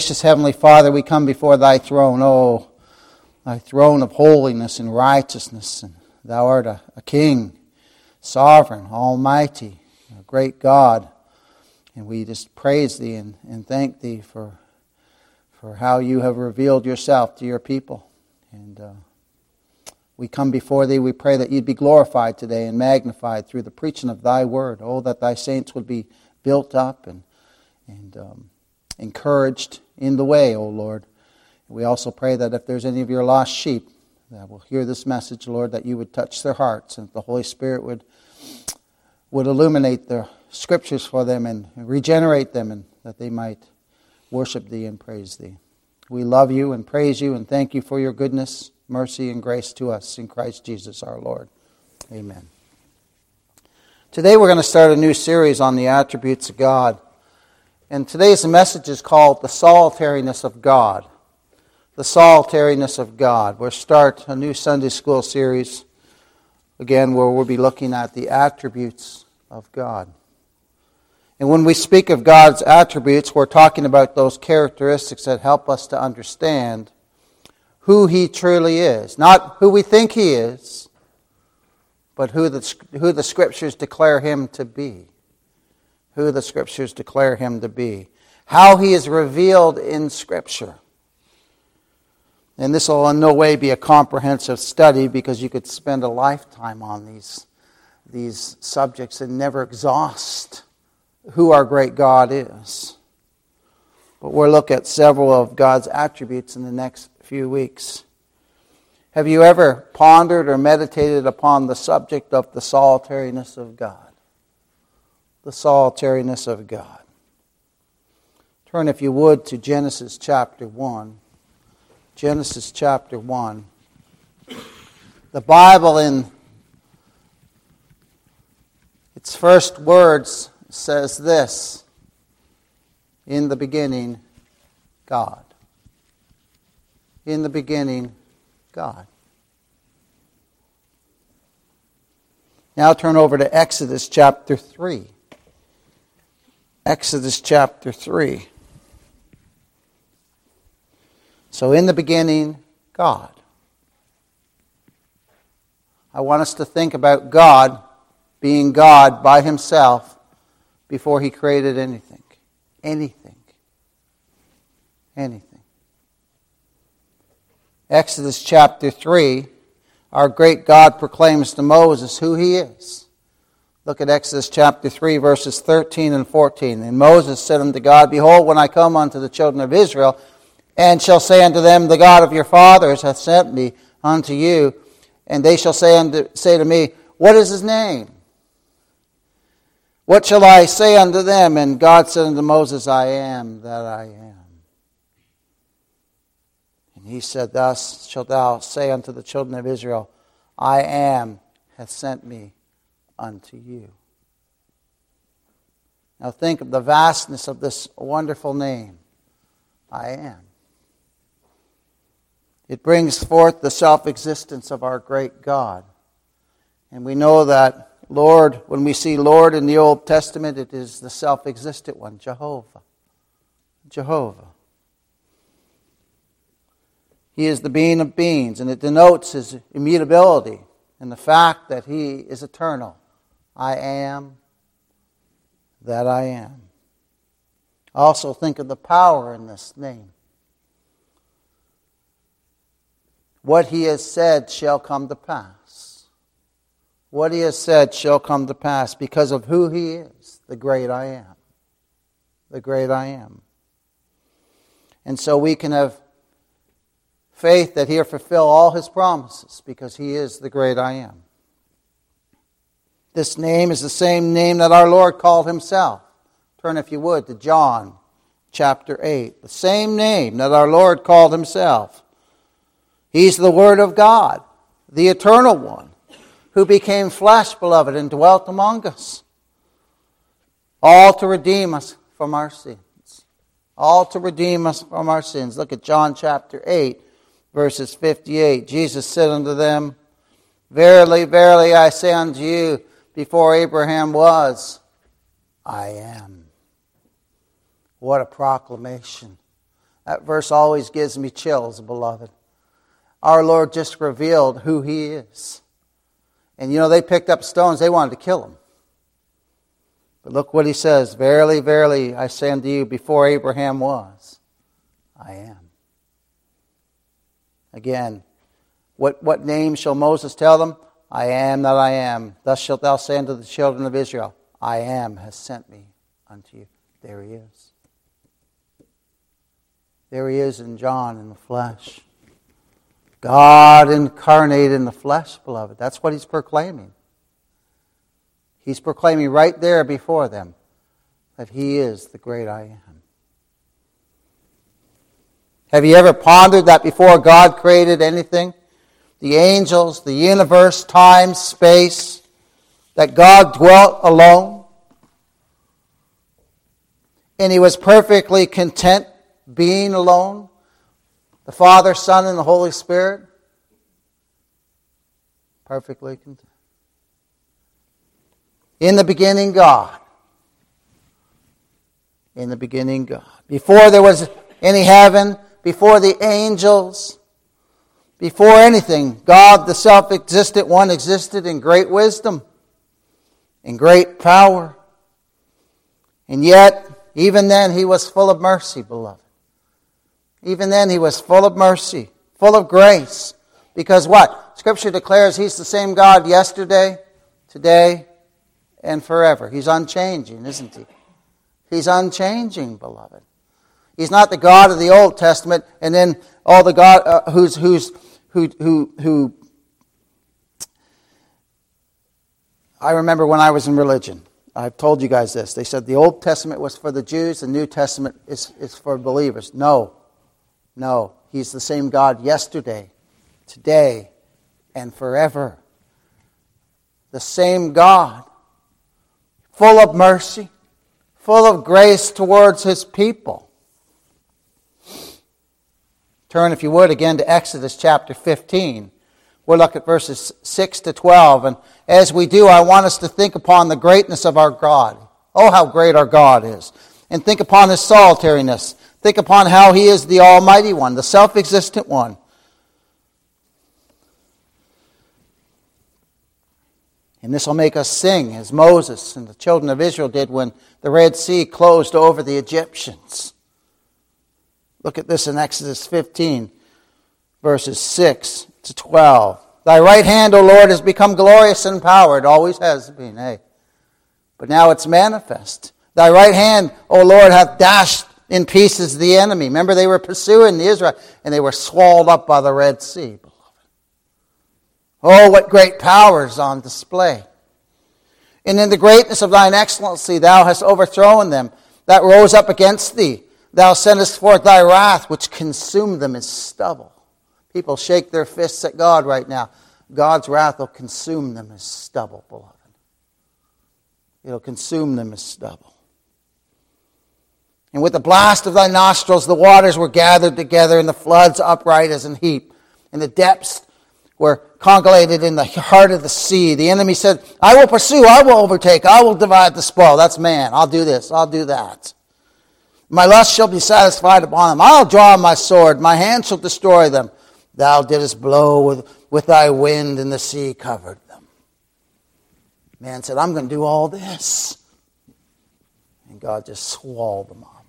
Gracious Heavenly Father, we come before thy throne, oh, thy throne of holiness and righteousness. And thou art a, a king, sovereign, almighty, a great God. And we just praise thee and, and thank thee for, for how you have revealed yourself to your people. And uh, we come before thee. We pray that you'd be glorified today and magnified through the preaching of thy word. Oh, that thy saints would be built up and, and um, encouraged in the way, O Lord. We also pray that if there's any of your lost sheep that will hear this message, Lord, that you would touch their hearts and the Holy Spirit would, would illuminate the scriptures for them and regenerate them and that they might worship thee and praise thee. We love you and praise you and thank you for your goodness, mercy, and grace to us in Christ Jesus our Lord. Amen. Today we're going to start a new series on the attributes of God. And today's message is called The Solitariness of God. The Solitariness of God. We'll start a new Sunday school series, again, where we'll be looking at the attributes of God. And when we speak of God's attributes, we're talking about those characteristics that help us to understand who He truly is. Not who we think He is, but who the, who the Scriptures declare Him to be who the Scriptures declare him to be, how he is revealed in Scripture. And this will in no way be a comprehensive study because you could spend a lifetime on these, these subjects and never exhaust who our great God is. But we'll look at several of God's attributes in the next few weeks. Have you ever pondered or meditated upon the subject of the solitariness of God? The solitariness of God. Turn, if you would, to Genesis chapter 1. Genesis chapter 1. The Bible, in its first words, says this In the beginning, God. In the beginning, God. Now turn over to Exodus chapter 3. Exodus chapter 3. So, in the beginning, God. I want us to think about God being God by himself before he created anything. Anything. Anything. Exodus chapter 3, our great God proclaims to Moses who he is. Look at Exodus chapter 3, verses 13 and 14. And Moses said unto God, Behold, when I come unto the children of Israel, and shall say unto them, The God of your fathers hath sent me unto you, and they shall say, unto, say to me, What is his name? What shall I say unto them? And God said unto Moses, I am that I am. And he said, Thus shalt thou say unto the children of Israel, I am hath sent me unto you. Now think of the vastness of this wonderful name I am. It brings forth the self existence of our great God. And we know that Lord, when we see Lord in the Old Testament, it is the self existent one, Jehovah. Jehovah. He is the being of beings, and it denotes his immutability and the fact that he is eternal. I am that I am. Also, think of the power in this name. What he has said shall come to pass. What he has said shall come to pass because of who he is, the great I am. The great I am. And so we can have faith that he'll fulfill all his promises because he is the great I am. This name is the same name that our Lord called himself. Turn, if you would, to John chapter 8. The same name that our Lord called himself. He's the Word of God, the eternal one, who became flesh, beloved, and dwelt among us. All to redeem us from our sins. All to redeem us from our sins. Look at John chapter 8, verses 58. Jesus said unto them, Verily, verily, I say unto you, before Abraham was, I am. What a proclamation. That verse always gives me chills, beloved. Our Lord just revealed who He is. And you know, they picked up stones, they wanted to kill Him. But look what He says Verily, verily, I say unto you, before Abraham was, I am. Again, what, what name shall Moses tell them? I am that I am. Thus shalt thou say unto the children of Israel, I am has sent me unto you. There he is. There he is in John in the flesh. God incarnate in the flesh, beloved. That's what he's proclaiming. He's proclaiming right there before them that he is the great I am. Have you ever pondered that before God created anything? The angels, the universe, time, space, that God dwelt alone? And he was perfectly content being alone? The Father, Son, and the Holy Spirit? Perfectly content. In the beginning, God. In the beginning, God. Before there was any heaven, before the angels, before anything, God, the self existent one, existed in great wisdom, in great power. And yet, even then, he was full of mercy, beloved. Even then, he was full of mercy, full of grace. Because what? Scripture declares he's the same God yesterday, today, and forever. He's unchanging, isn't he? He's unchanging, beloved. He's not the God of the Old Testament, and then all the God uh, who's who's who who who. I remember when I was in religion. I've told you guys this. They said the Old Testament was for the Jews, the New Testament is, is for believers. No, no. He's the same God yesterday, today, and forever. The same God, full of mercy, full of grace towards his people. Turn, if you would, again to Exodus chapter 15. We'll look at verses 6 to 12. And as we do, I want us to think upon the greatness of our God. Oh, how great our God is. And think upon his solitariness. Think upon how he is the Almighty One, the self existent one. And this will make us sing as Moses and the children of Israel did when the Red Sea closed over the Egyptians. Look at this in Exodus 15, verses 6 to 12. Thy right hand, O Lord, has become glorious in power. It always has been, hey. But now it's manifest. Thy right hand, O Lord, hath dashed in pieces the enemy. Remember, they were pursuing the Israel, and they were swallowed up by the Red Sea, beloved. Oh, what great powers on display. And in the greatness of thine excellency, thou hast overthrown them that rose up against thee. Thou sendest forth thy wrath, which consumed them as stubble. People shake their fists at God right now. God's wrath will consume them as stubble, beloved. It'll consume them as stubble. And with the blast of thy nostrils, the waters were gathered together, and the floods upright as an heap. And the depths were congregated in the heart of the sea. The enemy said, I will pursue, I will overtake, I will divide the spoil. That's man. I'll do this, I'll do that. My lust shall be satisfied upon them. I'll draw my sword. My hand shall destroy them. Thou didst blow with, with thy wind, and the sea covered them. Man said, I'm going to do all this. And God just swallowed them up.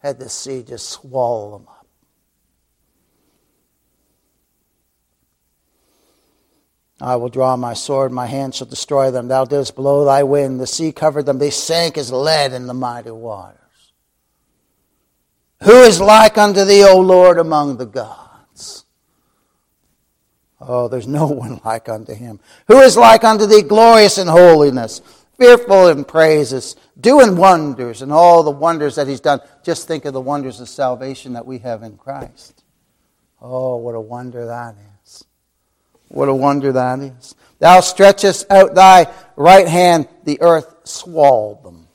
Had the sea just swallow them up. I will draw my sword, my hand shall destroy them. Thou didst blow thy wind, the sea covered them. They sank as lead in the mighty waters. Who is like unto thee, O Lord, among the gods? Oh, there's no one like unto him. Who is like unto thee, glorious in holiness, fearful in praises, doing wonders, and all the wonders that he's done. Just think of the wonders of salvation that we have in Christ. Oh, what a wonder that is. What a wonder that is. Thou stretchest out thy right hand, the earth swallowed them.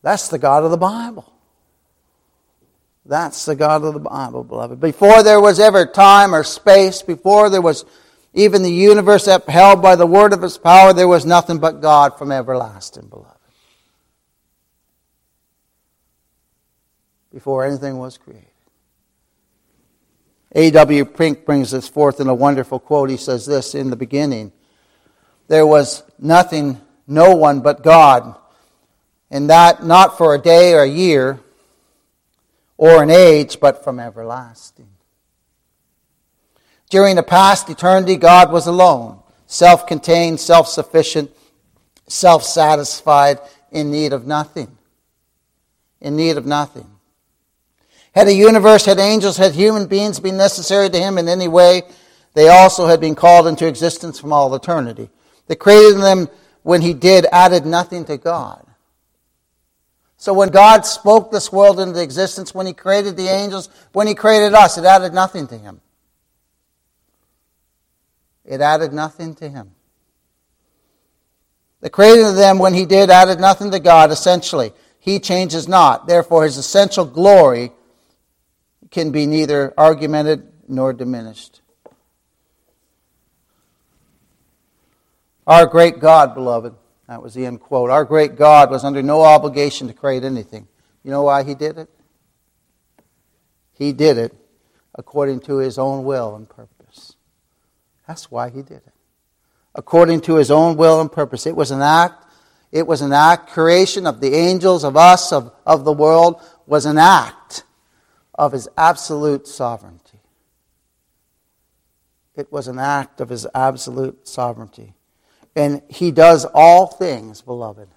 That's the God of the Bible. That's the God of the Bible, beloved. Before there was ever time or space, before there was even the universe upheld by the word of his power, there was nothing but God from everlasting, beloved. before anything was created. A.W. Pink brings this forth in a wonderful quote. He says this In the beginning, there was nothing, no one but God, and that not for a day or a year or an age, but from everlasting. During the past eternity, God was alone, self contained, self sufficient, self satisfied, in need of nothing. In need of nothing. Had a universe, had angels, had human beings been necessary to him in any way, they also had been called into existence from all eternity. The creating them when he did added nothing to God. So when God spoke this world into existence, when he created the angels, when he created us, it added nothing to him. It added nothing to him. The creating of them when he did added nothing to God, essentially. He changes not. Therefore, his essential glory can be neither argumented nor diminished. Our great God, beloved, that was the end quote. Our great God was under no obligation to create anything. You know why he did it? He did it according to his own will and purpose. That's why he did it. According to his own will and purpose. It was an act. It was an act. Creation of the angels, of us, of, of the world was an act of his absolute sovereignty. It was an act of his absolute sovereignty. And he does all things, beloved,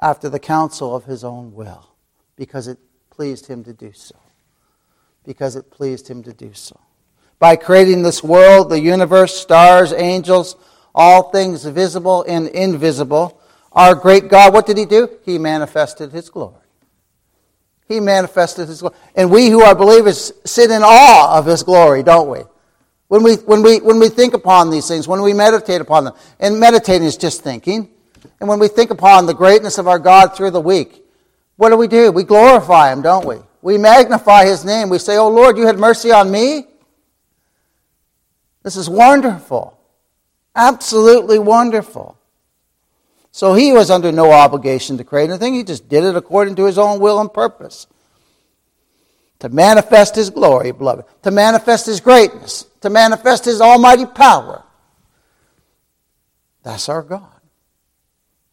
after the counsel of his own will, because it pleased him to do so. Because it pleased him to do so. By creating this world, the universe, stars, angels, all things visible and invisible, our great God, what did he do? He manifested his glory. He manifested His glory. And we who are believers sit in awe of His glory, don't we? When we, when, we, when we think upon these things, when we meditate upon them, and meditating is just thinking, and when we think upon the greatness of our God through the week, what do we do? We glorify Him, don't we? We magnify His name. We say, Oh Lord, you had mercy on me. This is wonderful. Absolutely wonderful. So he was under no obligation to create anything. He just did it according to his own will and purpose. To manifest his glory, beloved. To manifest his greatness. To manifest his almighty power. That's our God.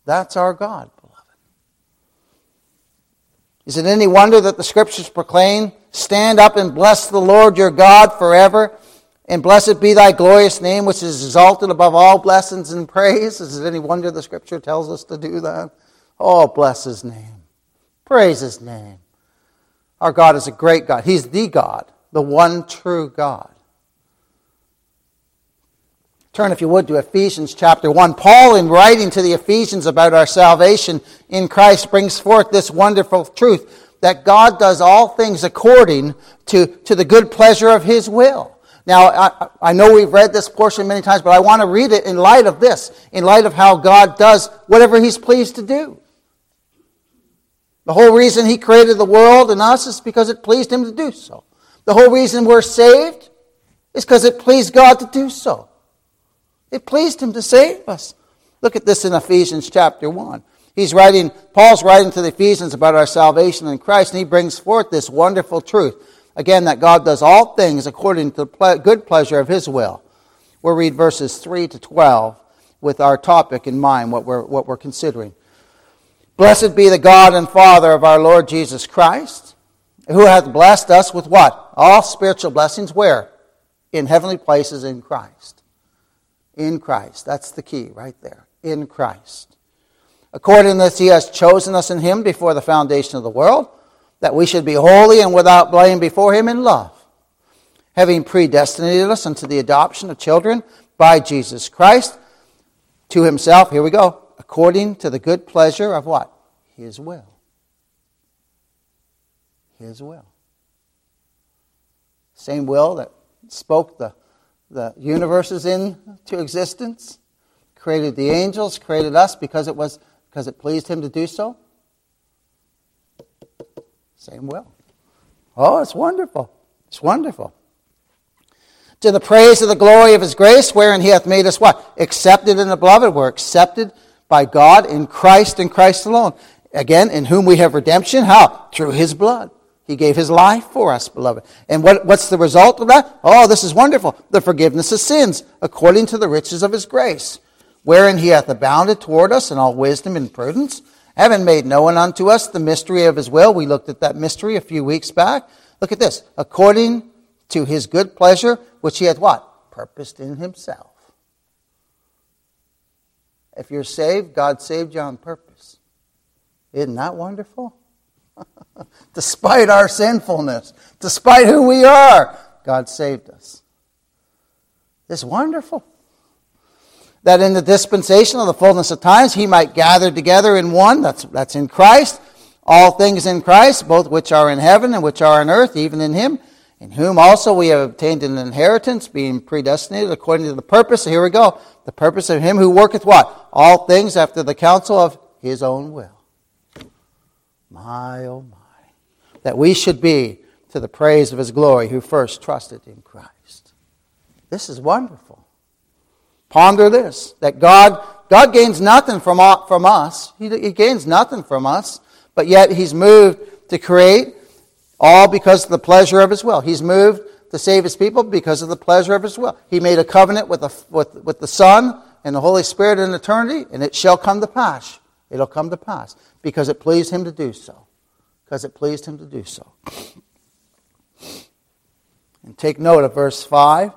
That's our God, beloved. Is it any wonder that the scriptures proclaim, Stand up and bless the Lord your God forever? And blessed be thy glorious name, which is exalted above all blessings and praise. Is it any wonder the scripture tells us to do that? Oh, bless his name. Praise his name. Our God is a great God. He's the God, the one true God. Turn, if you would, to Ephesians chapter 1. Paul, in writing to the Ephesians about our salvation in Christ, brings forth this wonderful truth that God does all things according to, to the good pleasure of his will. Now, I, I, know we've read this portion many times, but I want to read it in light of this, in light of how God does whatever He's pleased to do. The whole reason He created the world and us is because it pleased Him to do so. The whole reason we're saved is because it pleased God to do so. It pleased Him to save us. Look at this in Ephesians chapter 1. He's writing, Paul's writing to the Ephesians about our salvation in Christ, and he brings forth this wonderful truth. Again, that God does all things according to the good pleasure of His will. We'll read verses 3 to 12 with our topic in mind, what we're, what we're considering. Blessed be the God and Father of our Lord Jesus Christ, who hath blessed us with what? All spiritual blessings. Where? In heavenly places in Christ. In Christ. That's the key right there. In Christ. According this, He has chosen us in Him before the foundation of the world that we should be holy and without blame before him in love, having predestinated us unto the adoption of children by Jesus Christ to himself, here we go, according to the good pleasure of what? His will. His will. Same will that spoke the, the universes into existence, created the angels, created us because it was because it pleased him to do so. Same will. Oh, it's wonderful. It's wonderful. To the praise of the glory of his grace, wherein he hath made us what? Accepted in the beloved. We're accepted by God in Christ and Christ alone. Again, in whom we have redemption. How? Through his blood. He gave his life for us, beloved. And what, what's the result of that? Oh, this is wonderful. The forgiveness of sins, according to the riches of his grace, wherein he hath abounded toward us in all wisdom and prudence, having made known unto us the mystery of his will. We looked at that mystery a few weeks back. Look at this. According to his good pleasure, which he hath what? Purposed in himself. If you're saved, God saved you on purpose. Isn't that wonderful? despite our sinfulness, despite who we are, God saved us. It's wonderful. That in the dispensation of the fullness of times, he might gather together in one, that's, that's in Christ, all things in Christ, both which are in heaven and which are on earth, even in him, in whom also we have obtained an inheritance, being predestinated according to the purpose, here we go, the purpose of him who worketh what? All things after the counsel of his own will. My, oh my that we should be to the praise of his glory who first trusted in Christ. This is wonderful. Ponder this that God, God gains nothing from, from us, he, he gains nothing from us, but yet he's moved to create all because of the pleasure of his will. He's moved to save his people because of the pleasure of his will. He made a covenant with the, with, with the Son and the Holy Spirit in eternity, and it shall come to pass. It'll come to pass because it pleased him to do so because it pleased him to do so. And take note of verse 5.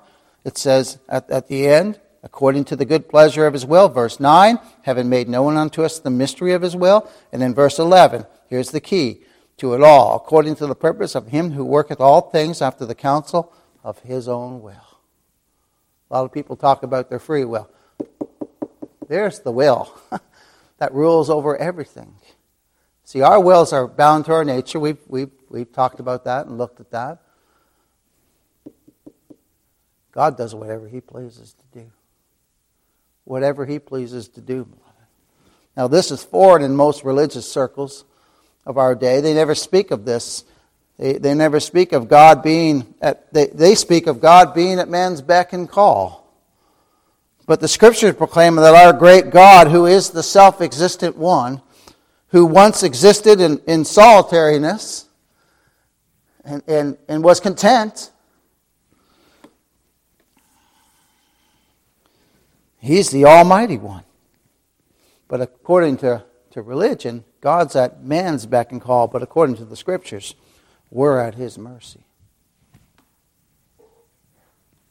It says at, at the end, according to the good pleasure of his will. Verse 9, having made known unto us the mystery of his will. And then verse 11, here's the key to it all, according to the purpose of him who worketh all things after the counsel of his own will. A lot of people talk about their free will. There's the will that rules over everything. See, our wills are bound to our nature. We've, we've, we've talked about that and looked at that. God does whatever He pleases to do. Whatever He pleases to do, Now, this is foreign in most religious circles of our day. They never speak of this. They, they never speak of God being at, they, they speak of God being at man's beck and call. But the scriptures proclaim that our great God, who is the self existent one, who once existed in, in solitariness and, and, and was content. He's the Almighty One. But according to, to religion, God's at man's beck and call, but according to the Scriptures, we're at His mercy.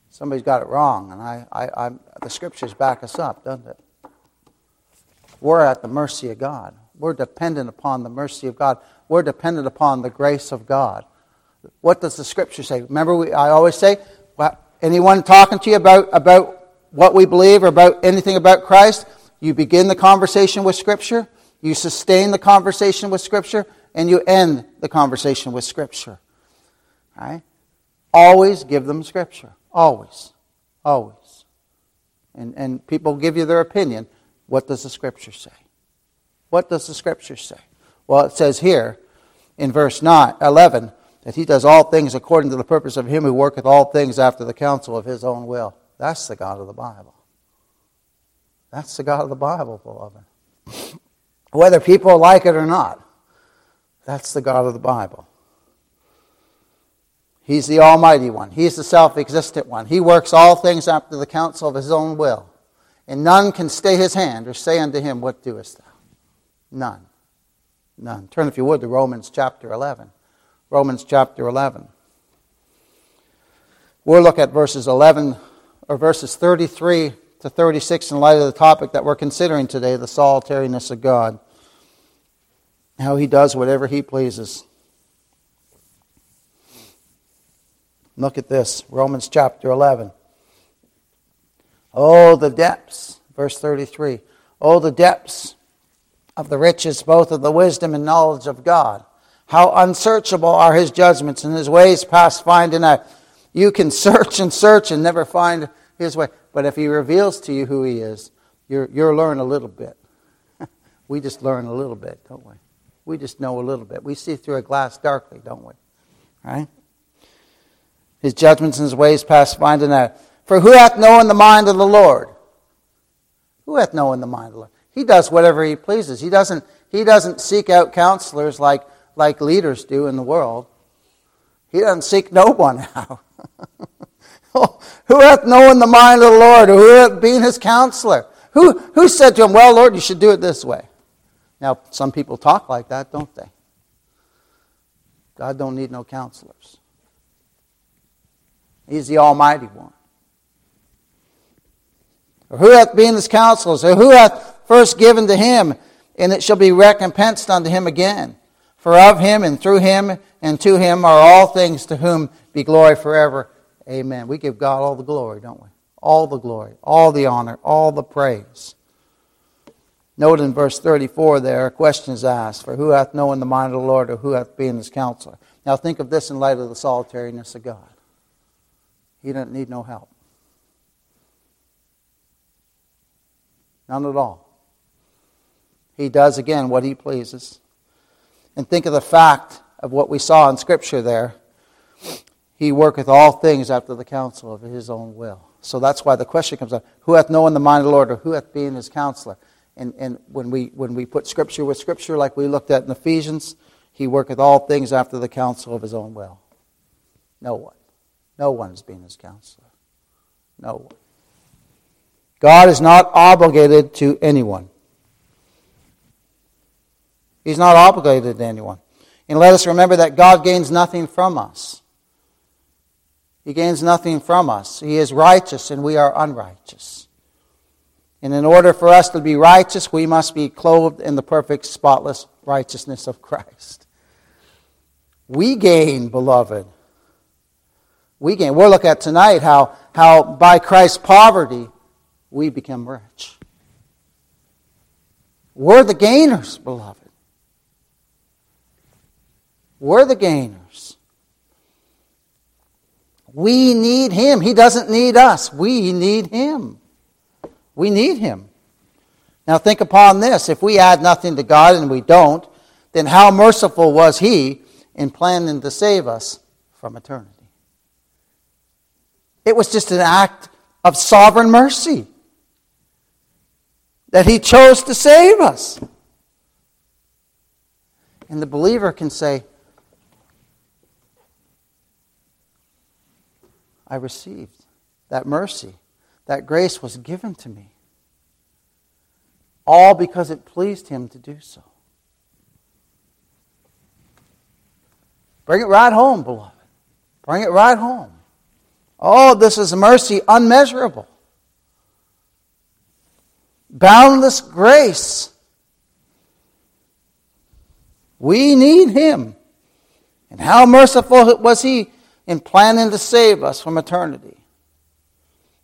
Somebody's got it wrong, and I, I, I, the Scriptures back us up, doesn't it? We're at the mercy of God. We're dependent upon the mercy of God. We're dependent upon the grace of God. What does the scripture say? Remember, we, I always say, well, anyone talking to you about, about what we believe or about anything about Christ, you begin the conversation with scripture, you sustain the conversation with scripture, and you end the conversation with scripture. Right? Always give them scripture. Always. Always. And, and people give you their opinion. What does the scripture say? What does the scripture say? Well, it says here in verse 9, 11 that he does all things according to the purpose of him who worketh all things after the counsel of his own will. That's the God of the Bible. That's the God of the Bible, beloved. Whether people like it or not, that's the God of the Bible. He's the Almighty One. He's the self existent one. He works all things after the counsel of His own will. And none can stay His hand or say unto Him, What doest thou? None. None. Turn, if you would, to Romans chapter 11. Romans chapter 11. We'll look at verses 11 or verses 33 to 36 in light of the topic that we're considering today the solitariness of God. How he does whatever he pleases. Look at this Romans chapter 11. Oh, the depths. Verse 33. Oh, the depths of the riches both of the wisdom and knowledge of God. How unsearchable are his judgments and his ways past finding out. You can search and search and never find his way. But if he reveals to you who he is, you're you'll learn a little bit. we just learn a little bit, don't we? We just know a little bit. We see through a glass darkly, don't we? Right? His judgments and his ways past finding out. For who hath known the mind of the Lord? Who hath known the mind of the Lord? He does whatever he pleases. He doesn't, he doesn't seek out counselors like, like leaders do in the world. He doesn't seek no one out. who hath known the mind of the Lord, or who hath been his counselor? Who, who said to him, Well, Lord, you should do it this way? Now, some people talk like that, don't they? God don't need no counselors. He's the Almighty One. Or who hath been his counselors? Or who hath first given to him, and it shall be recompensed unto him again? For of him and through him and to him are all things to whom be glory forever. Amen. We give God all the glory, don't we? All the glory, all the honor, all the praise. Note in verse 34 there, a question is asked For who hath known the mind of the Lord, or who hath been his counselor? Now think of this in light of the solitariness of God. He doesn't need no help. None at all. He does, again, what he pleases. And think of the fact of what we saw in Scripture there. He worketh all things after the counsel of his own will. So that's why the question comes up Who hath known the mind of the Lord, or who hath been his counselor? And, and when, we, when we put Scripture with Scripture, like we looked at in Ephesians, he worketh all things after the counsel of his own will. No one. No one has been his counselor. No one. God is not obligated to anyone. He's not obligated to anyone. And let us remember that God gains nothing from us. He gains nothing from us. He is righteous and we are unrighteous. And in order for us to be righteous, we must be clothed in the perfect, spotless righteousness of Christ. We gain, beloved. We gain. We'll look at tonight how, how by Christ's poverty, we become rich. We're the gainers, beloved. We're the gainers. We need Him. He doesn't need us. We need Him. We need Him. Now think upon this. If we add nothing to God and we don't, then how merciful was He in planning to save us from eternity? It was just an act of sovereign mercy that He chose to save us. And the believer can say, I received that mercy. That grace was given to me. All because it pleased him to do so. Bring it right home, beloved. Bring it right home. Oh, this is mercy unmeasurable. Boundless grace. We need him. And how merciful was he in planning to save us from eternity?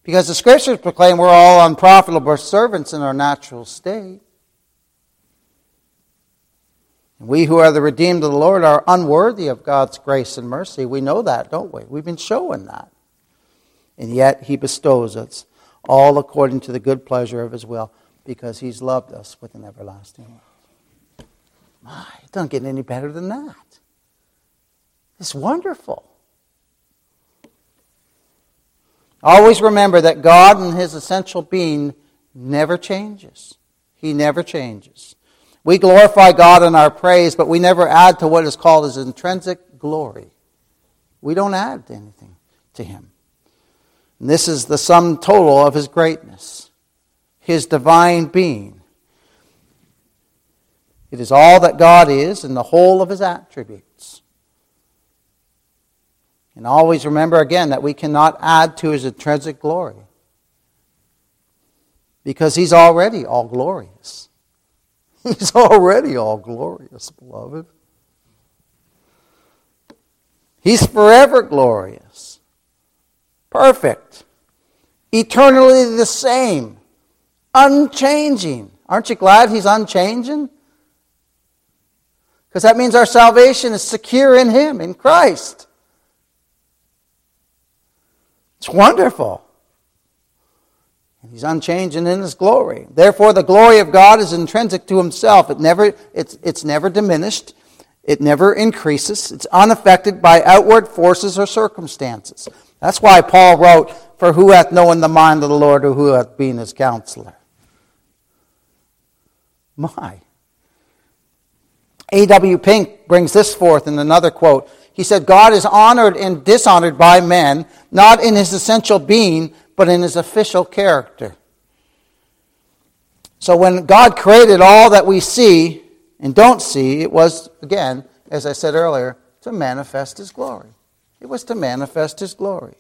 Because the scriptures proclaim we're all unprofitable servants in our natural state. And we who are the redeemed of the Lord are unworthy of God's grace and mercy. We know that, don't we? We've been showing that. And yet he bestows us all according to the good pleasure of his will because he's loved us with an everlasting love. My, it doesn't get any better than that. It's wonderful. Always remember that God and His essential being never changes. He never changes. We glorify God in our praise, but we never add to what is called His intrinsic glory. We don't add anything to Him. And this is the sum total of His greatness, His divine being. It is all that God is and the whole of His attributes. And always remember again that we cannot add to his intrinsic glory. Because he's already all glorious. He's already all glorious, beloved. He's forever glorious, perfect, eternally the same, unchanging. Aren't you glad he's unchanging? Because that means our salvation is secure in him, in Christ. It's wonderful. He's unchanging in his glory. Therefore, the glory of God is intrinsic to himself. It never, it's, it's never diminished. It never increases. It's unaffected by outward forces or circumstances. That's why Paul wrote, For who hath known the mind of the Lord, or who hath been his counselor? My. A.W. Pink brings this forth in another quote. He said, God is honored and dishonored by men, not in his essential being, but in his official character. So when God created all that we see and don't see, it was, again, as I said earlier, to manifest his glory. It was to manifest his glory.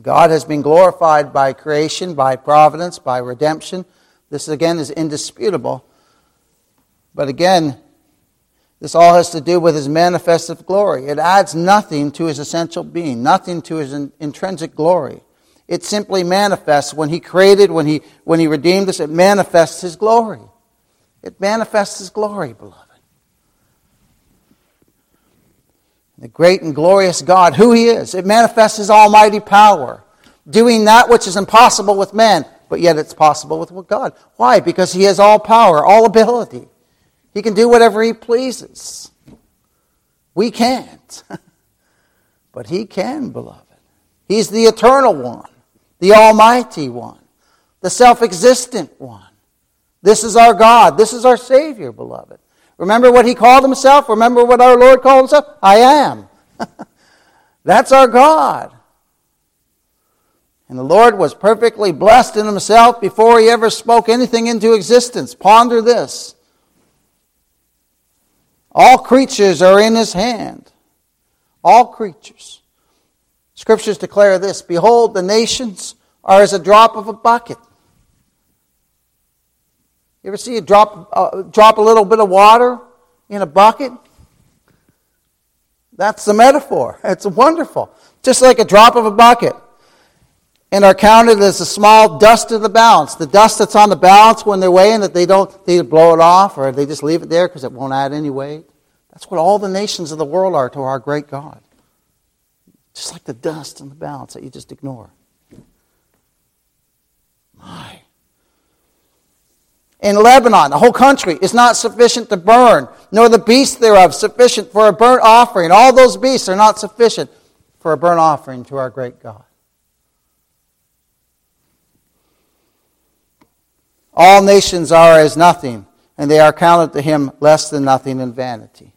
God has been glorified by creation, by providence, by redemption. This, again, is indisputable. But again, this all has to do with his manifested glory. It adds nothing to his essential being, nothing to his in, intrinsic glory. It simply manifests when he created, when he, when he redeemed us, it manifests his glory. It manifests his glory, beloved. The great and glorious God, who he is, it manifests his almighty power, doing that which is impossible with man, but yet it's possible with God. Why? Because he has all power, all ability. He can do whatever he pleases. We can't. but he can, beloved. He's the eternal one, the almighty one, the self existent one. This is our God. This is our Savior, beloved. Remember what he called himself? Remember what our Lord called himself? I am. That's our God. And the Lord was perfectly blessed in himself before he ever spoke anything into existence. Ponder this. All creatures are in his hand. All creatures. Scriptures declare this Behold, the nations are as a drop of a bucket. You ever see a drop, uh, drop a little bit of water in a bucket? That's the metaphor. It's wonderful. Just like a drop of a bucket. And are counted as a small dust of the balance. The dust that's on the balance when they're weighing that they don't they blow it off or they just leave it there because it won't add any weight. That's what all the nations of the world are to our great God. Just like the dust in the balance that you just ignore. My. In Lebanon, the whole country is not sufficient to burn, nor the beasts thereof sufficient for a burnt offering. All those beasts are not sufficient for a burnt offering to our great God. All nations are as nothing, and they are counted to him less than nothing in vanity.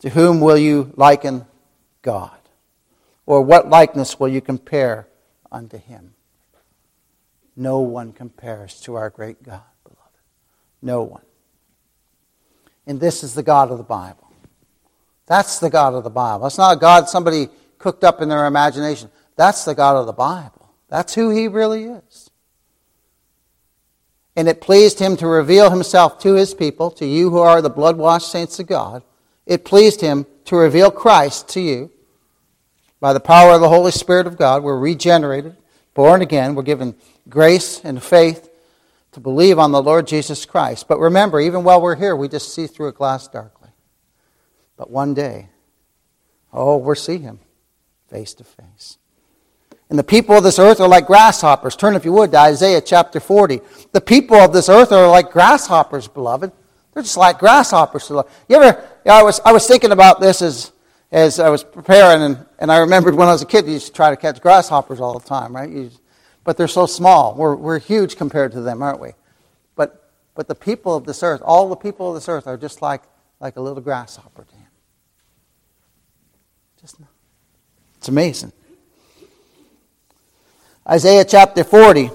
To whom will you liken God? Or what likeness will you compare unto him? No one compares to our great God, beloved. No one. And this is the God of the Bible. That's the God of the Bible. That's not a God somebody cooked up in their imagination. That's the God of the Bible. That's who he really is. And it pleased him to reveal himself to his people, to you who are the blood washed saints of God. It pleased him to reveal Christ to you by the power of the Holy Spirit of God. We're regenerated, born again. We're given grace and faith to believe on the Lord Jesus Christ. But remember, even while we're here, we just see through a glass darkly. But one day, oh, we'll see him face to face. And the people of this earth are like grasshoppers. Turn, if you would, to Isaiah chapter 40. The people of this earth are like grasshoppers, beloved. They're just like grasshoppers. You ever, you know, I, was, I was thinking about this as, as I was preparing, and, and I remembered when I was a kid, you used to try to catch grasshoppers all the time, right? You, but they're so small. We're, we're huge compared to them, aren't we? But, but the people of this earth, all the people of this earth are just like, like a little grasshopper to him. Just, it's amazing. Isaiah chapter 40,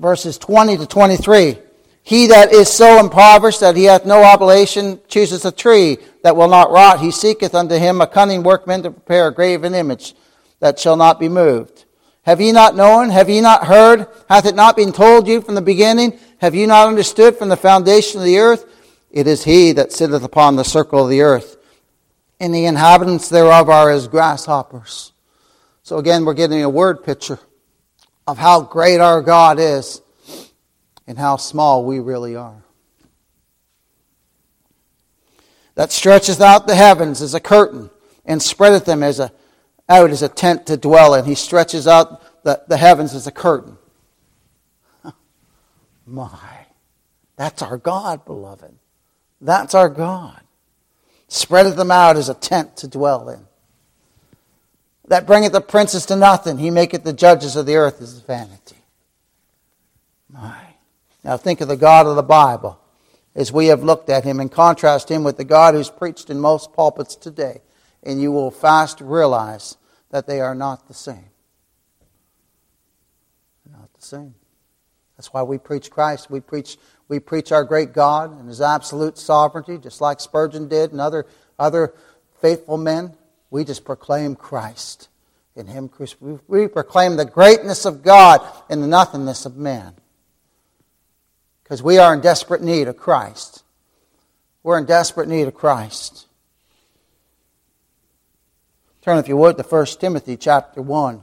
verses 20 to 23. He that is so impoverished that he hath no oblation chooses a tree that will not rot. He seeketh unto him a cunning workman to prepare a graven image that shall not be moved. Have ye not known? Have ye not heard? Hath it not been told you from the beginning? Have you not understood from the foundation of the earth? It is he that sitteth upon the circle of the earth, and the inhabitants thereof are as grasshoppers. So again, we're getting a word picture of how great our God is and how small we really are. That stretcheth out the heavens as a curtain and spreadeth them as a, out as a tent to dwell in. He stretches out the, the heavens as a curtain. My, that's our God, beloved. That's our God. Spreadeth them out as a tent to dwell in that bringeth the princes to nothing. He maketh the judges of the earth his vanity. My. Now think of the God of the Bible as we have looked at him and contrast him with the God who's preached in most pulpits today and you will fast realize that they are not the same. They're not the same. That's why we preach Christ. We preach, we preach our great God and His absolute sovereignty, just like Spurgeon did and other, other faithful men. We just proclaim Christ in Him. We proclaim the greatness of God and the nothingness of man. Because we are in desperate need of Christ. We're in desperate need of Christ. Turn, if you would, to 1 Timothy chapter 1.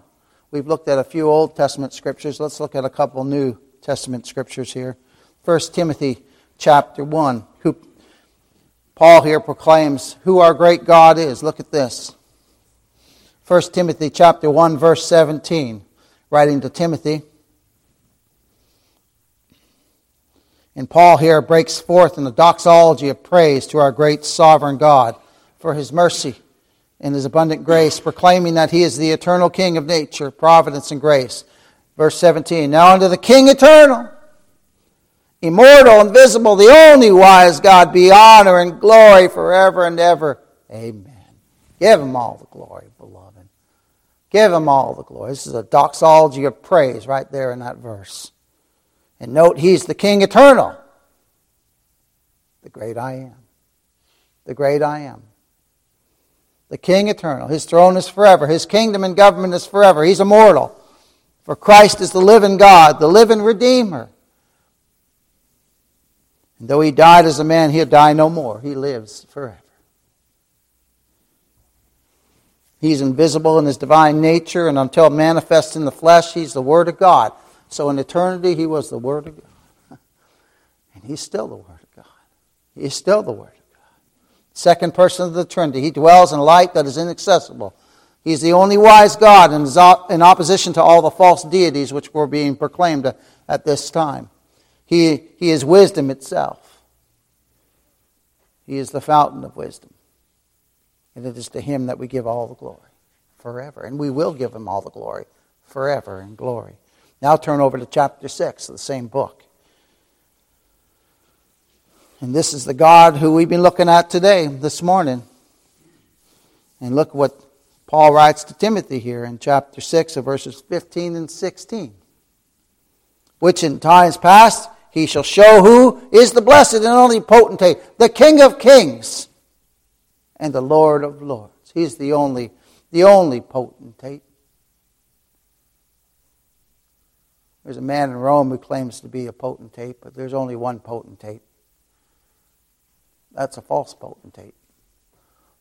We've looked at a few Old Testament scriptures. Let's look at a couple New Testament scriptures here. 1 Timothy chapter 1. Who, Paul here proclaims who our great God is. Look at this. 1 Timothy chapter 1 verse 17, writing to Timothy. And Paul here breaks forth in the doxology of praise to our great sovereign God for his mercy and his abundant grace, proclaiming that he is the eternal King of nature, providence, and grace. Verse 17 Now unto the King eternal, immortal, invisible, the only wise God, be honor and glory forever and ever. Amen. Give him all the glory, beloved. Give him all the glory. This is a doxology of praise right there in that verse. And note, he's the King eternal. The great I am. The great I am. The King eternal. His throne is forever. His kingdom and government is forever. He's immortal. For Christ is the living God, the living Redeemer. And though he died as a man, he'll die no more. He lives forever. He's invisible in his divine nature, and until manifest in the flesh, he's the Word of God. So in eternity, he was the Word of God. And he's still the Word of God. He's still the Word of God. Second person of the Trinity. He dwells in light that is inaccessible. He's the only wise God in opposition to all the false deities which were being proclaimed at this time. He, he is wisdom itself. He is the fountain of wisdom. And it is to him that we give all the glory forever. And we will give him all the glory forever in glory. Now turn over to chapter 6 of the same book. And this is the God who we've been looking at today, this morning. And look what Paul writes to Timothy here in chapter 6 of verses 15 and 16. Which in times past he shall show who is the blessed and only potentate, the King of kings and the Lord of lords. He's the only, the only potentate. There's a man in Rome who claims to be a potentate, but there's only one potentate. That's a false potentate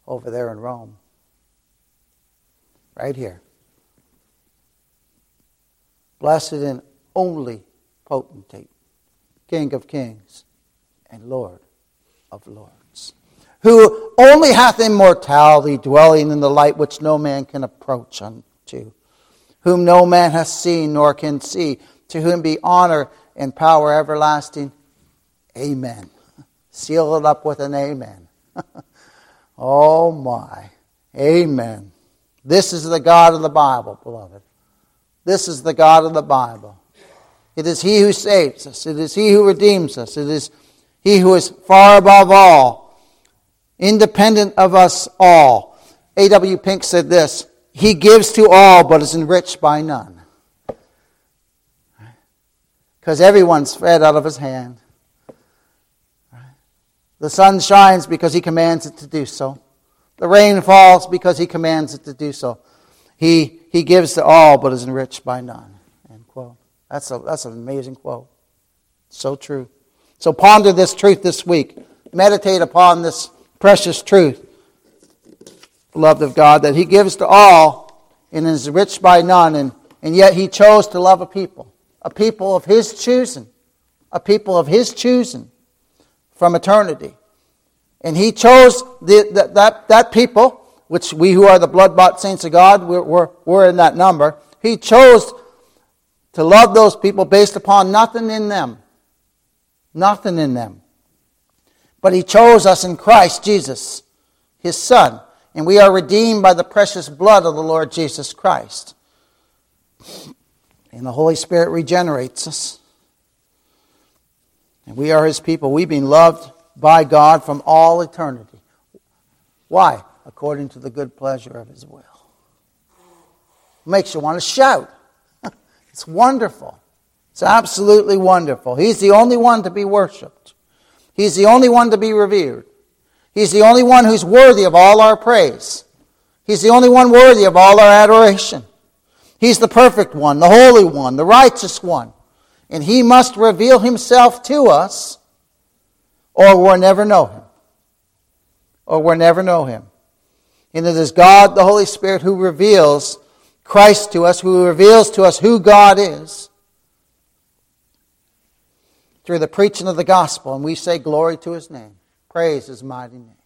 over there in Rome. Right here. Blessed and only potentate, King of kings and Lord of lords, who only hath immortality, dwelling in the light which no man can approach unto, whom no man hath seen nor can see to whom be honor and power everlasting. Amen. Seal it up with an amen. oh my. Amen. This is the God of the Bible, beloved. This is the God of the Bible. It is He who saves us. It is He who redeems us. It is He who is far above all, independent of us all. A.W. Pink said this He gives to all, but is enriched by none because everyone's fed out of his hand. The sun shines because he commands it to do so. The rain falls because he commands it to do so. He, he gives to all, but is enriched by none. End quote. That's, a, that's an amazing quote. So true. So ponder this truth this week. Meditate upon this precious truth, beloved of God, that he gives to all and is rich by none, and, and yet he chose to love a people a people of His choosing, a people of His choosing from eternity. And He chose the, the, that, that people, which we who are the blood bought saints of God, we're, we're, we're in that number. He chose to love those people based upon nothing in them. Nothing in them. But He chose us in Christ Jesus, His Son. And we are redeemed by the precious blood of the Lord Jesus Christ. And the Holy Spirit regenerates us. And we are His people. We've been loved by God from all eternity. Why? according to the good pleasure of his will. Makes you want to shout. it's wonderful. It's absolutely wonderful. He's the only one to be worshiped. He's the only one to be revered. He's the only one who's worthy of all our praise. He's the only one worthy of all our adoration. He's the perfect one, the holy one, the righteous one. And he must reveal himself to us, or we'll never know him. Or we'll never know him. And it is God, the Holy Spirit, who reveals Christ to us, who reveals to us who God is through the preaching of the gospel. And we say glory to his name. Praise his mighty name.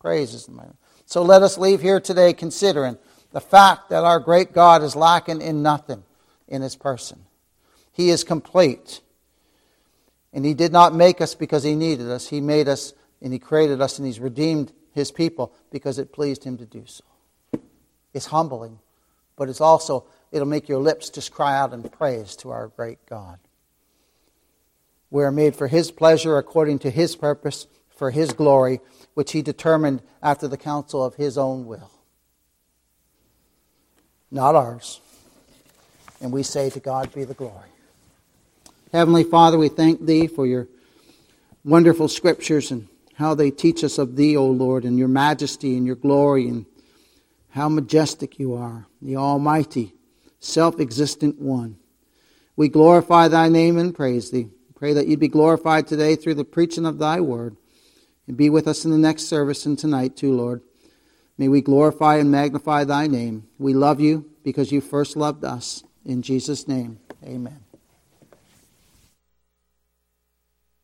Praise his mighty name. So let us leave here today considering the fact that our great God is lacking in nothing in his person. He is complete. And he did not make us because he needed us. He made us and he created us and he's redeemed his people because it pleased him to do so. It's humbling, but it's also, it'll make your lips just cry out in praise to our great God. We are made for his pleasure according to his purpose, for his glory, which he determined after the counsel of his own will. Not ours. And we say, To God be the glory. Heavenly Father, we thank Thee for your wonderful scriptures and how they teach us of Thee, O Lord, and your majesty and your glory, and how majestic you are, the Almighty, self existent one. We glorify Thy name and praise Thee. Pray that you'd be glorified today through the preaching of Thy word, and be with us in the next service and tonight, too, Lord. May we glorify and magnify Thy name. We love you because you first loved us. In Jesus' name, amen.